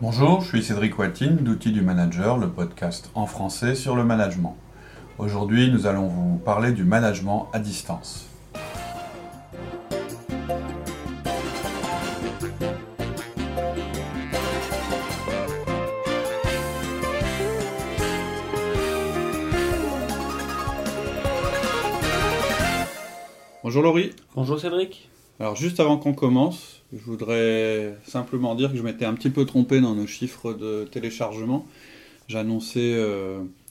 Bonjour, je suis Cédric Watine d'Outils du Manager, le podcast en français sur le management. Aujourd'hui, nous allons vous parler du management à distance. Bonjour Laurie. Bonjour Cédric. Alors juste avant qu'on commence, je voudrais simplement dire que je m'étais un petit peu trompé dans nos chiffres de téléchargement. J'annonçais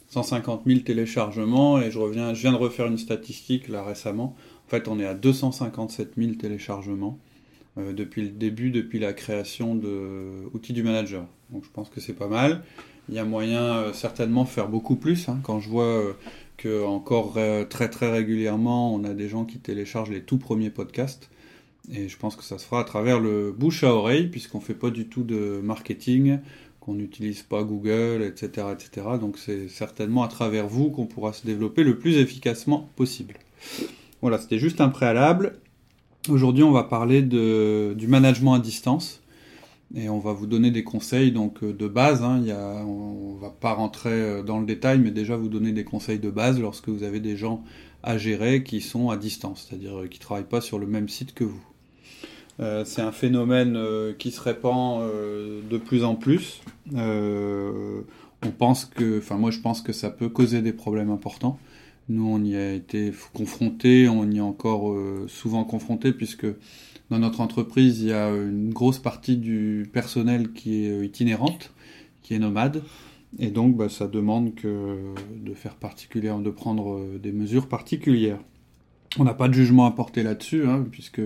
150 000 téléchargements et je, reviens, je viens de refaire une statistique là récemment. En fait, on est à 257 000 téléchargements euh, depuis le début, depuis la création de Outils du Manager. Donc je pense que c'est pas mal. Il y a moyen euh, certainement faire beaucoup plus. Hein. quand je vois euh, que encore très très régulièrement, on a des gens qui téléchargent les tout premiers podcasts. Et je pense que ça se fera à travers le bouche à oreille, puisqu'on ne fait pas du tout de marketing, qu'on n'utilise pas Google, etc., etc. Donc c'est certainement à travers vous qu'on pourra se développer le plus efficacement possible. Voilà, c'était juste un préalable. Aujourd'hui, on va parler du management à distance. Et on va vous donner des conseils donc de base. Hein. On ne va pas rentrer euh, dans le détail, mais déjà vous donner des conseils de base lorsque vous avez des gens à gérer qui sont à distance, c'est-à-dire euh, qui ne travaillent pas sur le même site que vous. Euh, c'est un phénomène euh, qui se répand euh, de plus en plus. on pense que, enfin moi je pense que ça peut causer des problèmes importants. Nous on y a été confrontés, on y est encore souvent confrontés puisque dans notre entreprise il y a une grosse partie du personnel qui est itinérante, qui est nomade. Et donc, bah, ça demande de faire particulière, de prendre des mesures particulières. On n'a pas de jugement à porter là-dessus, hein, puisque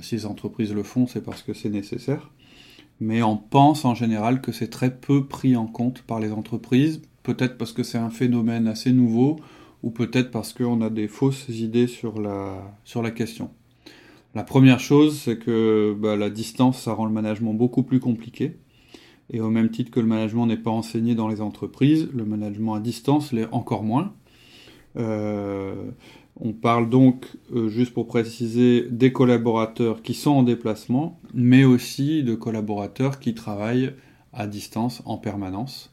si les entreprises le font, c'est parce que c'est nécessaire. Mais on pense en général que c'est très peu pris en compte par les entreprises, peut-être parce que c'est un phénomène assez nouveau, ou peut-être parce qu'on a des fausses idées sur la, sur la question. La première chose, c'est que bah, la distance, ça rend le management beaucoup plus compliqué. Et au même titre que le management n'est pas enseigné dans les entreprises, le management à distance l'est encore moins. Euh, on parle donc, euh, juste pour préciser, des collaborateurs qui sont en déplacement, mais aussi de collaborateurs qui travaillent à distance en permanence,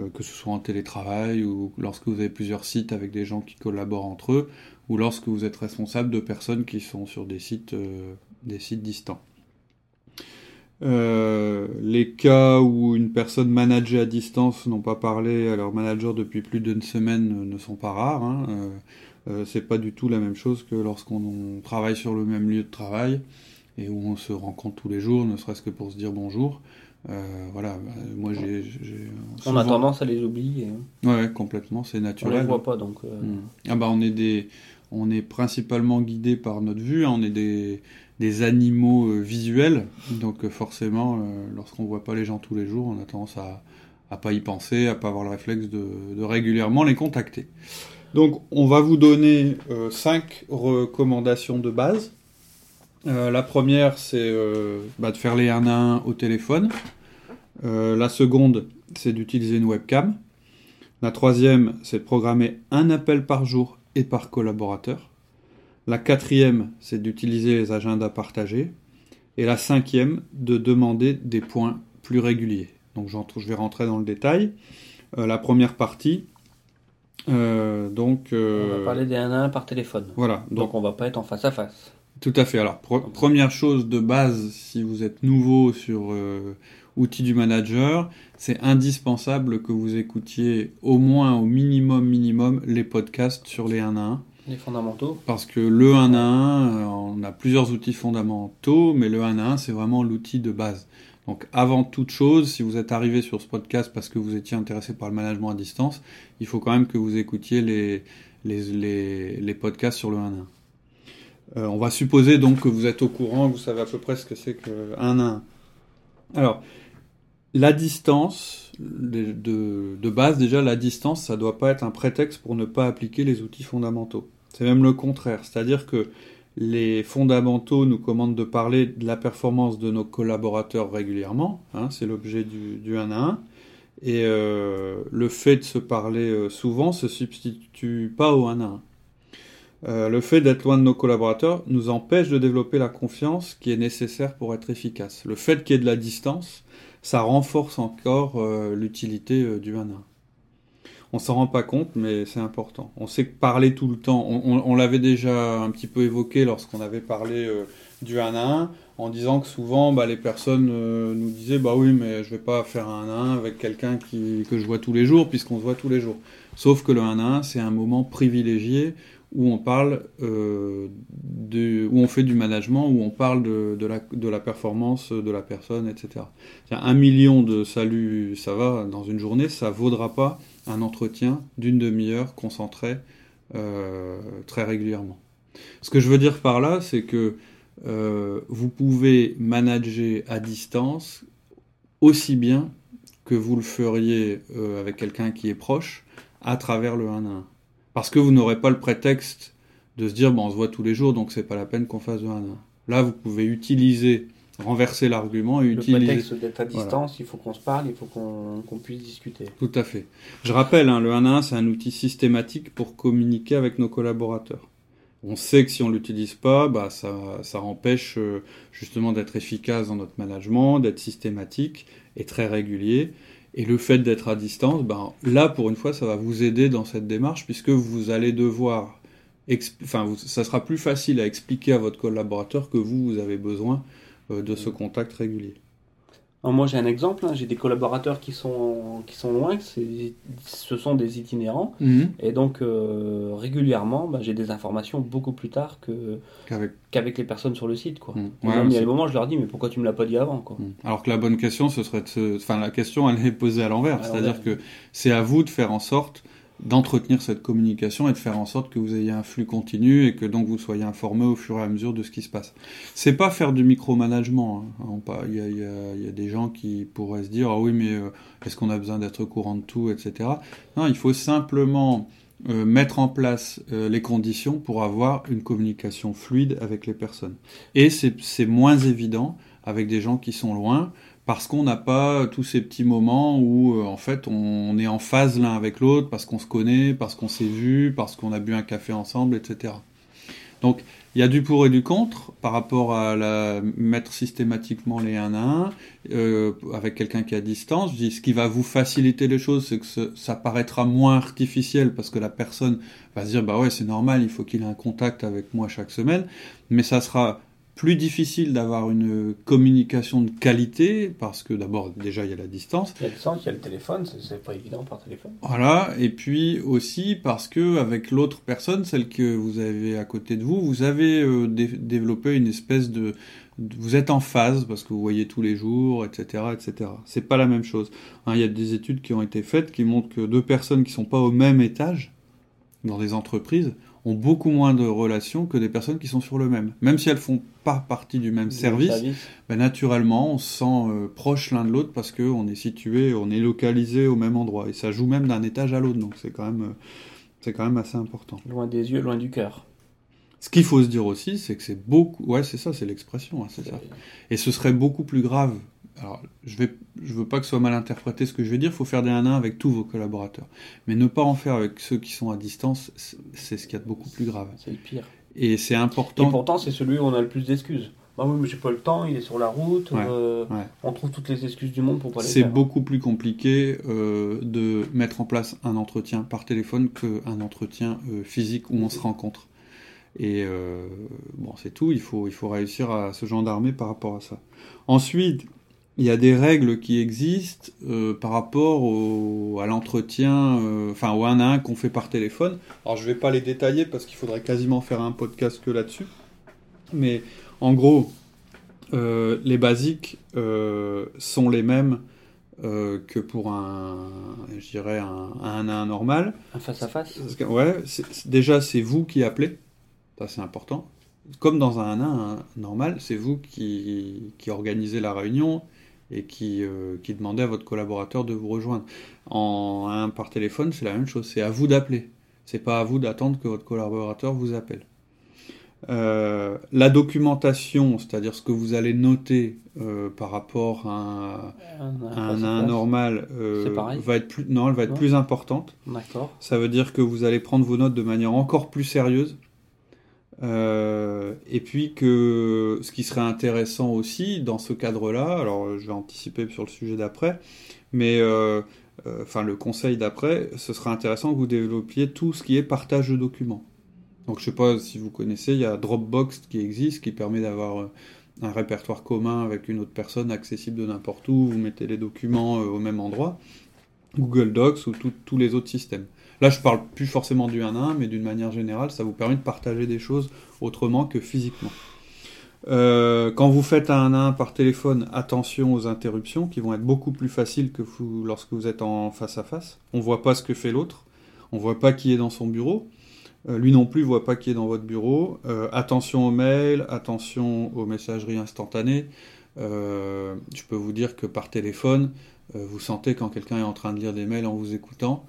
euh, que ce soit en télétravail ou lorsque vous avez plusieurs sites avec des gens qui collaborent entre eux, ou lorsque vous êtes responsable de personnes qui sont sur des sites, euh, distants. les cas où une personne managée à distance n'ont pas parlé à leur manager depuis plus d'une semaine ne sont pas rares. Hein. Euh, c'est pas du tout la même chose que lorsqu'on travaille sur le même lieu de travail et où on se rencontre tous les jours, ne serait-ce que pour se dire bonjour. Euh, voilà, bah, moi j'ai. On a tendance à les oublier. Hein. Ouais, complètement, c'est naturel. On les voit pas donc. Euh. Hmm. Ah bah on est des, on est principalement guidé par notre vue, hein. on est des, des animaux visuels, donc forcément, lorsqu'on voit pas les gens tous les jours, on a tendance à, à pas y penser, à pas avoir le réflexe de, de régulièrement les contacter. Donc, on va vous donner euh, cinq recommandations de base. Euh, la première, c'est euh, bah, de faire les 1 à 1 au téléphone. la seconde, c'est d'utiliser une webcam. La troisième, c'est de programmer un appel par jour et par collaborateur. La quatrième, c'est d'utiliser les agendas partagés. Et la cinquième, de demander des points plus réguliers. Donc je vais rentrer dans le détail. la première partie, euh, donc, euh, on va parler des 1 à 1 par téléphone. Voilà. Donc, donc on va pas être en face à face. Tout à fait. Alors, première chose de base, si vous êtes nouveau sur euh, outils du manager, c'est indispensable que vous écoutiez au moins, au minimum, minimum, les podcasts sur les 1 à 1. Les fondamentaux. Parce que le 1 à 1, on a plusieurs outils fondamentaux, mais le 1 à 1, c'est vraiment l'outil de base. Donc avant toute chose, si vous êtes arrivé sur ce podcast parce que vous étiez intéressé par le management à distance, il faut quand même que vous écoutiez les, les, les, podcasts sur le 1 1. Euh, on va supposer donc que vous êtes au courant, vous savez à peu près ce que c'est que 1 1. Alors, la distance, de, de, de base déjà, la distance, ça ne doit pas être un prétexte pour ne pas appliquer les outils fondamentaux. C'est même le contraire, c'est-à-dire que les fondamentaux nous commandent de parler de la performance de nos collaborateurs régulièrement, hein, c'est l'objet du, 1 à 1. Et euh, le fait de se parler euh, souvent se substitue pas au 1 à 1. Euh, le fait d'être loin de nos collaborateurs nous empêche de développer la confiance qui est nécessaire pour être efficace. Le fait qu'il y ait de la distance, ça renforce encore l'utilité du 1 1. On s'en rend pas compte, mais c'est important. On sait parler tout le temps, on, l'avait déjà un petit peu évoqué lorsqu'on avait parlé du 1 à 1, en disant que souvent bah, les personnes nous disaient bah oui mais je vais pas faire un 1 à 1 avec quelqu'un que je vois tous les jours puisqu'on se voit tous les jours. Sauf que le 1 à 1 c'est un moment privilégié où on parle euh, de, où on fait du management, où on parle de, la, performance de la personne, etc. Un million de saluts, ça va, dans une journée, ça vaudra pas un entretien d'une demi-heure concentré euh, très régulièrement. Ce que je veux dire par là, c'est que euh, vous pouvez manager à distance aussi bien que vous le feriez avec quelqu'un qui est proche à travers le 1 à 1. Parce que vous n'aurez pas le prétexte de se dire, bon, on se voit tous les jours, donc c'est pas la peine qu'on fasse de 1 à 1. Là, vous pouvez utiliser, renverser l'argument et utiliser. Le prétexte d'être à distance, il faut qu'on se parle, il faut qu'on puisse discuter. Tout à fait. Je rappelle, hein, le 1 à 1, c'est un outil systématique pour communiquer avec nos collaborateurs. On sait que si on l'utilise pas, bah, ça, ça empêche euh, justement d'être efficace dans notre management, d'être systématique et très régulier. Et le fait d'être à distance, ben, là, pour une fois, ça va vous aider dans cette démarche, puisque vous allez devoir... Enfin, ça sera plus facile à expliquer à votre collaborateur que vous, vous avez besoin euh, de ce contact régulier moi, j'ai un exemple. Hein. J'ai des collaborateurs qui sont, qui sont loin, ce sont des itinérants. Mhm. Et donc, euh, régulièrement, bah, j'ai des informations beaucoup plus tard qu'avec les personnes sur le site. Quoi. Mhm. il y a des moments, je leur dis, mais pourquoi tu me l'as pas dit avant quoi? Mhm. Alors que la bonne question, ce serait de Enfin, la question, elle est posée à l'envers. C'est-à-dire que c'est à vous de faire en sorte d'entretenir cette communication et de faire en sorte que vous ayez un flux continu et que donc vous soyez informé au fur et à mesure de ce qui se passe. C'est pas faire du micromanagement. Hein. Il, y a, des gens qui pourraient se dire ah oui mais euh, est-ce qu'on a besoin d'être au courant de tout etc. Non, il faut simplement euh, mettre en place euh, les conditions pour avoir une communication fluide avec les personnes. Et c'est moins évident avec des gens qui sont loin parce qu'on n'a pas tous ces petits moments où euh, en fait on est en phase l'un avec l'autre, parce qu'on se connaît, parce qu'on s'est vu, parce qu'on a bu un café ensemble, etc. Donc il y a du pour et du contre par rapport à la, mettre systématiquement les 1 à 1 euh, avec quelqu'un qui est à distance. Je dis, ce qui va vous faciliter les choses, c'est que ça paraîtra moins artificiel parce que la personne va se dire bah ouais c'est normal, il faut qu'il ait un contact avec moi chaque semaine, mais ça sera plus difficile d'avoir une communication de qualité parce que d'abord déjà il y a la distance. Il y a le distance, il y a le téléphone, c'est pas évident par téléphone. Voilà, et puis aussi parce que avec l'autre personne, celle que vous avez à côté de vous, vous avez euh, développé une espèce de, vous êtes en phase parce que vous voyez tous les jours, etc., etc. C'est pas la même chose. Hein, il y a des études qui ont été faites qui montrent que deux personnes qui sont pas au même étage dans des entreprises ont beaucoup moins de relations que des personnes qui sont sur le même. Même si elles font pas partie du même service, ben naturellement, on se sent euh, proche l'un de l'autre parce qu'on est situé, on est localisé au même endroit. Et ça joue même d'un étage à l'autre, donc c'est quand même, euh, c'est quand même assez important. Loin des yeux, loin du cœur. Ce qu'il faut se dire aussi, c'est que c'est beaucoup, ouais, c'est ça, c'est l'expression, hein, c'est ça. Et ce serait beaucoup plus grave alors, je ne je veux pas que ce soit mal interprété ce que je vais dire, il faut faire des 1 1 avec tous vos collaborateurs. Mais ne pas en faire avec ceux qui sont à distance, c'est ce qu'il y a de beaucoup plus grave. C'est le pire. Et c'est important. Et pourtant, c'est celui où on a le plus d'excuses. Bah oui, mais j'ai pas le temps, il est sur la route. Euh, on trouve toutes les excuses du monde pour pas les C'est beaucoup plus compliqué euh, de mettre en place un entretien par téléphone qu'un entretien euh, physique où on se rencontre. Et bon, c'est tout, il faut, il faut réussir à se gendarmer par rapport à ça. Ensuite, il y a des règles qui existent euh, par rapport au, à l'entretien, euh, enfin au 1 à 1 qu'on fait par téléphone. Alors je vais pas les détailler parce qu'il faudrait quasiment faire un podcast que là-dessus. Mais en gros, euh, les basiques sont les mêmes que pour un, je dirais, un, 1 à 1 normal. Un face à face? Ouais, déjà c'est vous qui appelez, ça c'est important. Comme dans un 1 à 1 normal, c'est vous qui, qui organisez la réunion, et qui, euh, qui demandait à votre collaborateur de vous rejoindre. En un par téléphone, c'est la même chose. C'est à vous d'appeler. C'est pas à vous d'attendre que votre collaborateur vous appelle. Euh, la documentation, c'est-à-dire ce que vous allez noter euh, par rapport à un, un, normal, va être plus, non, elle va être plus importante. D'accord. Ça veut dire que vous allez prendre vos notes de manière encore plus sérieuse. Et puis que ce qui serait intéressant aussi dans ce cadre-là, alors je vais anticiper sur le sujet d'après, mais enfin le conseil d'après, ce serait intéressant que vous développiez tout ce qui est partage de documents. Donc je sais pas si vous connaissez, il y a Dropbox qui existe, qui permet d'avoir euh, un répertoire commun avec une autre personne accessible de n'importe où, vous mettez les documents euh, au même endroit, Google Docs ou tous les autres systèmes. Là, je parle plus forcément du 1 à 1, mais d'une manière générale, ça vous permet de partager des choses autrement que physiquement. Euh, quand vous faites un 1 à 1 par téléphone, attention aux interruptions qui vont être beaucoup plus faciles que vous, lorsque vous êtes en face à face. On ne voit pas ce que fait l'autre, on ne voit pas qui est dans son bureau. Euh, lui non plus voit pas qui est dans votre bureau. Euh, attention aux mails, attention aux messageries instantanées. Je peux vous dire que par téléphone, vous sentez quand quelqu'un est en train de lire des mails en vous écoutant.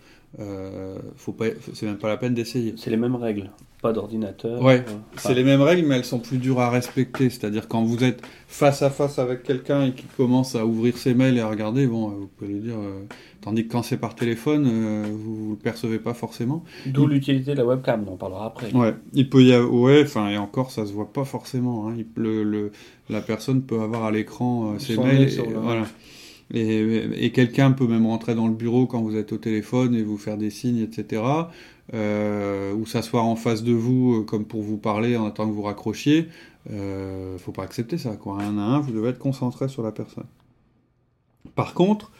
Faut pas, c'est même pas la peine d'essayer. C'est les mêmes règles d'ordinateur. Ouais, euh, c'est les mêmes règles, mais elles sont plus dures à respecter. C'est-à-dire quand vous êtes face à face avec quelqu'un et qui commence à ouvrir ses mails et à regarder, bon, vous pouvez lui dire. Euh, tandis que quand c'est par téléphone, euh, vous ne le percevez pas forcément. D'où l'utilité de la webcam, on en parlera après. Ouais, il peut y avoir, ouais, enfin, et encore, ça se voit pas forcément. Hein. le, la personne peut avoir à l'écran ses mails. Et, voilà. Et, quelqu'un peut même rentrer dans le bureau quand vous êtes au téléphone et vous faire des signes, etc. Euh, ou s'asseoir en face de vous euh, comme pour vous parler en attendant que vous raccrochiez. Euh, faut pas accepter ça. Quoi. Un à un, vous devez être concentré sur la personne. Par contre,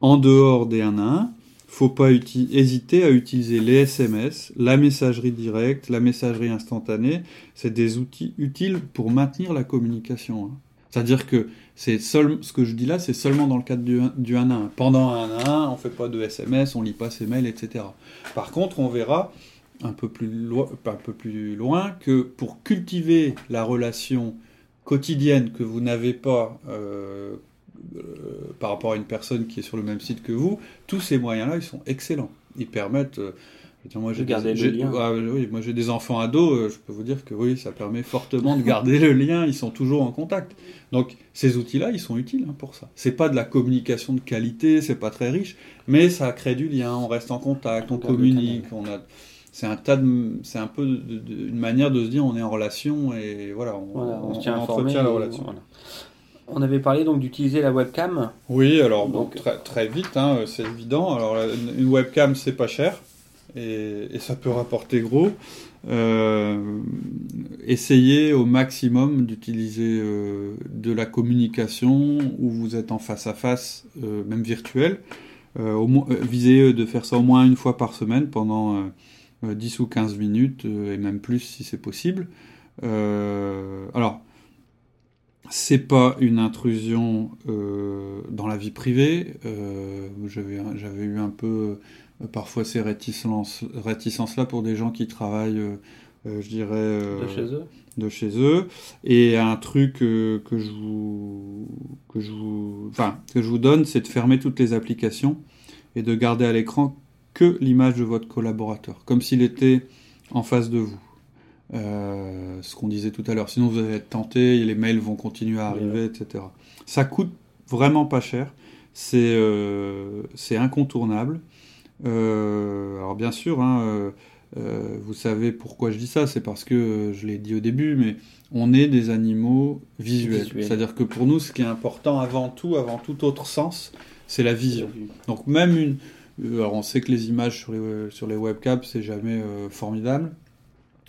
en dehors des 1 à 1, faut pas hésiter à utiliser les SMS, la messagerie directe, la messagerie instantanée. C'est des outils utiles pour maintenir la communication. Hein. C'est-à-dire que c'est seul, ce que je dis là, c'est seulement dans le cadre du, du 1 à 1. Pendant un 1 à 1, on ne fait pas de SMS, on lit pas ses mails, etc. Par contre, on verra un peu plus, un peu plus loin que pour cultiver la relation quotidienne que vous n'avez pas euh, euh, par rapport à une personne qui est sur le même site que vous, tous ces moyens-là, ils sont excellents. Ils permettent... Euh, moi, j'ai garder le lien. Ah, oui, moi j'ai des enfants ados, euh, je peux vous dire que oui, ça permet fortement de garder le lien, ils sont toujours en contact. Donc ces outils-là, ils sont utiles hein, pour ça. C'est pas de la communication de qualité, c'est pas très riche, mais ça crée du lien, on reste en contact, on, communique, on a c'est un tas c'est un peu une manière de se dire on est en relation et voilà, on, tient entretient la relation. On avait parlé donc d'utiliser la webcam. Oui, alors donc, très, très vite, hein, c'est évident. Alors une webcam, c'est pas cher et, ça peut rapporter gros. Euh, essayez au maximum d'utiliser euh, de la communication où vous êtes en face à face, euh, même virtuel. visez de faire ça au moins une fois par semaine pendant 10 ou 15 minutes, et même plus si c'est possible. alors, c'est pas une intrusion dans la vie privée. J'avais eu un peu parfois ces réticences, réticences-là pour des gens qui travaillent, euh, euh, je dirais... de chez eux De chez eux. Et un truc que je vous... Que je vous, enfin, que je vous donne, c'est de fermer toutes les applications et de garder à l'écran que l'image de votre collaborateur, comme s'il était en face de vous. ce qu'on disait tout à l'heure. Sinon, vous allez être tenté, les mails vont continuer à arriver, etc. Ça coûte vraiment pas cher. C'est c'est incontournable. Euh, alors bien sûr, hein, euh, euh, vous savez pourquoi je dis ça, c'est parce que je l'ai dit au début, mais on est des animaux visuels. C'est-à-dire que pour nous, ce qui est important avant tout, avant tout autre sens, c'est la vision. Donc même une... Alors on sait que les images sur les, sur les webcams, c'est jamais formidable,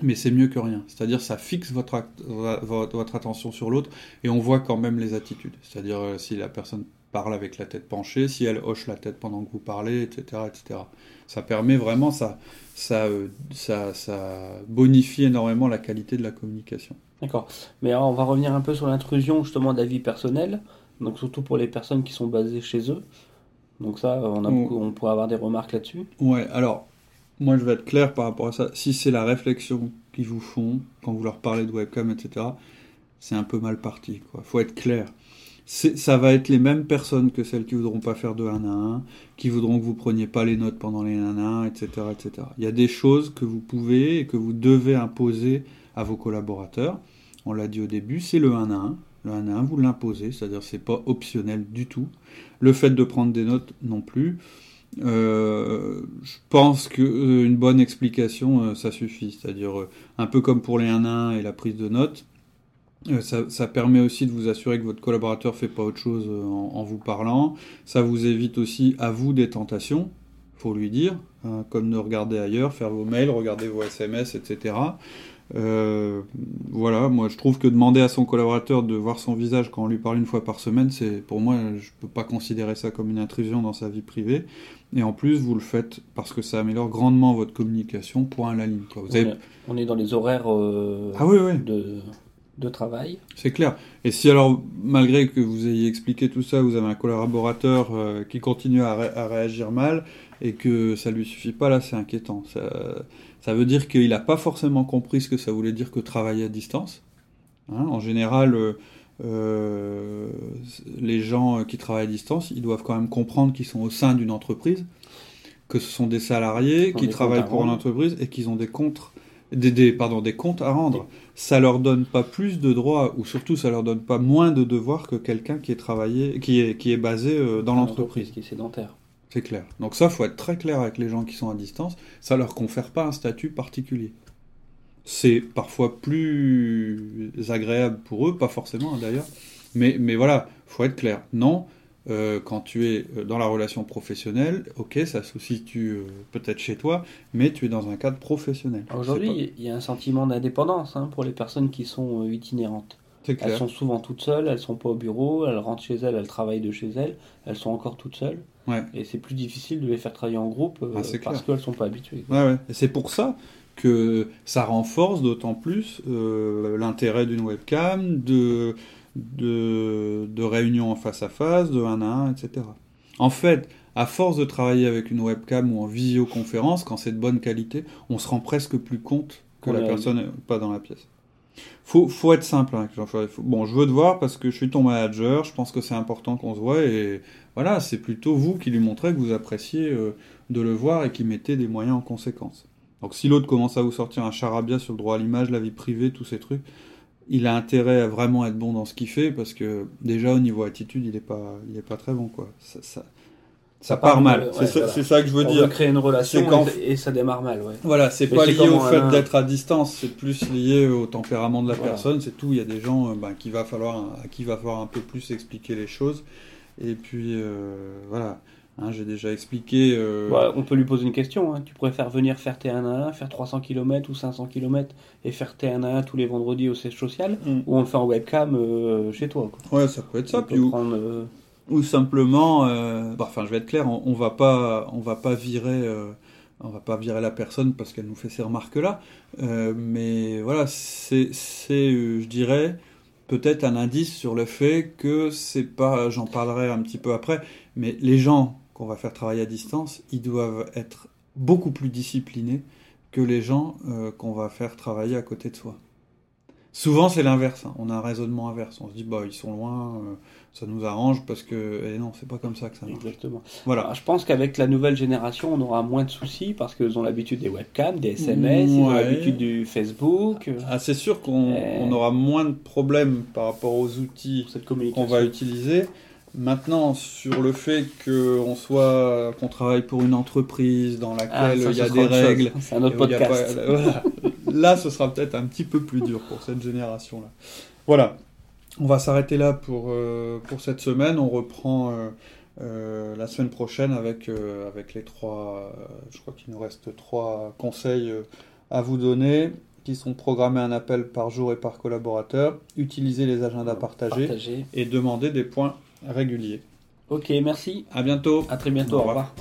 mais c'est mieux que rien. C'est-à-dire ça fixe votre, votre attention sur l'autre et on voit quand même les attitudes. C'est-à-dire si la personne parle avec la tête penchée, si elle hoche la tête pendant que vous parlez, etc. etc. Ça permet vraiment, ça, ça, euh, ça, ça bonifie énormément la qualité de la communication. D'accord. Mais alors, on va revenir un peu sur l'intrusion justement d'avis personnel, donc surtout pour les personnes qui sont basées chez eux. Donc ça, on, a on pourrait avoir des remarques là-dessus. Ouais, alors, moi je vais être clair par rapport à ça. Si c'est la réflexion qu'ils vous font quand vous leur parlez de webcam, etc., c'est un peu mal parti. Il faut être clair ça va être les mêmes personnes que celles qui voudront pas faire de 1 à 1, qui voudront que vous preniez pas les notes pendant les 1 à 1, etc., etc. Il y a des choses que vous pouvez et que vous devez imposer à vos collaborateurs. On l'a dit au début, c'est le 1 à 1. Le 1 à 1, vous l'imposez, c'est-à-dire c'est pas optionnel du tout. Le fait de prendre des notes non plus. je pense qu'une bonne explication, ça suffit. C'est-à-dire, un peu comme pour les 1 1 et la prise de notes, ça, permet aussi de vous assurer que votre collaborateur fait pas autre chose en, vous parlant. Ça vous évite aussi à vous des tentations, faut lui dire, hein, comme de regarder ailleurs, faire vos mails, regarder vos SMS, etc. Euh, voilà, moi je trouve que demander à son collaborateur de voir son visage quand on lui parle une fois par semaine, c'est pour moi, je peux pas considérer ça comme une intrusion dans sa vie privée. Et en plus, vous le faites parce que ça améliore grandement votre communication, point à la ligne. on, est, dans les horaires euh, ah, oui, oui. De, de travail. C'est clair. Et si alors, malgré que vous ayez expliqué tout ça, vous avez un collaborateur euh, qui continue à, à, réagir mal et que ça lui suffit pas, là c'est inquiétant. Ça, ça veut dire qu'il n'a pas forcément compris ce que ça voulait dire que travailler à distance. Hein. en général, euh, euh, les gens qui travaillent à distance, ils doivent quand même comprendre qu'ils sont au sein d'une entreprise, que ce sont des salariés qui travaillent pour une entreprise et qu'ils ont des comptes, des, pardon, des comptes à rendre. Ça leur donne pas plus de droits, ou surtout ça leur donne pas moins de devoirs que quelqu'un qui est travaillé, qui est, qui est basé euh, dans l'entreprise. Qui est sédentaire. C'est clair. Donc ça, faut être très clair avec les gens qui sont à distance. Ça leur confère pas un statut particulier. C'est parfois plus agréable pour eux, pas forcément hein, d'ailleurs. Mais, mais voilà, faut être clair. Non, euh, quand tu es euh, dans la relation professionnelle, ok, ça se situe euh, peut-être chez toi, mais tu es dans un cadre professionnel. Aujourd'hui, il y a un sentiment d'indépendance hein, pour les personnes qui sont itinérantes. Elles sont souvent toutes seules, elles sont pas au bureau, elles rentrent chez elles, elles travaillent de chez elles, elles sont encore toutes seules. Et c'est plus difficile de les faire travailler en groupe euh, ah, parce qu'elles sont pas habituées. Ouais, Et c'est pour ça que ça renforce d'autant plus euh, l'intérêt d'une webcam, de, de, de réunions en face à face, de 1 à 1, etc. En fait, à force de travailler avec une webcam ou en visioconférence, quand c'est de bonne qualité, on se rend presque plus compte que la personne n'est pas dans la pièce. Faut, faut être simple. Hein, bon, je veux te voir parce que je suis ton manager, je pense que c'est important qu'on se voit et voilà, c'est plutôt vous qui lui montrez que vous appréciez euh, de le voir et qui mettez des moyens en conséquence. Donc si l'autre commence à vous sortir un charabia sur le droit à l'image, la vie privée, tous ces trucs, il a intérêt à vraiment être bon dans ce qu'il fait parce que déjà au niveau attitude, il est pas, il est pas très bon quoi. Ça, ça, ça part mal. c'est ça, que je veux dire. On créer une relation et, ça démarre mal. Ouais. Voilà, c'est pas lié au fait d'être à distance, c'est plus lié au tempérament de la personne. C'est tout. Il y a des gens euh, bah, qui va falloir, à qui va falloir un peu plus expliquer les choses. Et puis euh, voilà. Hein, j'ai déjà expliqué. Euh... on peut lui poser une question. Hein. Tu préfères venir faire T1 à 1, faire 300 km ou 500 km et faire T1 à 1 tous les vendredis au siège social mm. ou on le fait en webcam euh, chez toi quoi. Ouais, ça peut être ça. Puis prendre, ou simplement, euh, bah, enfin, je vais être clair, on, va pas, on va pas virer, on va pas virer la personne parce qu'elle nous fait ces remarques-là. Mais voilà, c'est, je dirais, peut-être un indice sur le fait que c'est pas, j'en parlerai un petit peu après, mais les gens qu'on va faire travailler à distance, ils doivent être beaucoup plus disciplinés que les gens qu'on va faire travailler à côté de soi. Souvent, c'est l'inverse. Hein. On a un raisonnement inverse. On se dit, bah, ils sont loin, euh, ça nous arrange parce que. Et non, c'est pas comme ça que ça marche. Exactement. Voilà. je pense qu'avec la nouvelle génération, on aura moins de soucis parce qu'ils ont l'habitude des webcams, des SMS, ils ont l'habitude du Facebook. Ah, c'est sûr qu'on aura moins de problèmes par rapport aux outils qu'on va utiliser. Maintenant, sur le fait qu'on soit, qu'on travaille pour une entreprise dans laquelle ah, il y a des règles, c'est un autre podcast. Là, ce sera peut-être un petit peu plus dur pour cette génération-là. Voilà. On va s'arrêter là pour, euh, pour cette semaine. On reprend euh, euh, la semaine prochaine avec, avec les trois. je crois qu'il nous reste trois conseils à vous donner qui sont programmés un appel par jour et par collaborateur. Utiliser les agendas partagés. et demander des points régulier. Ok, merci. À bientôt. À très bientôt. Au revoir.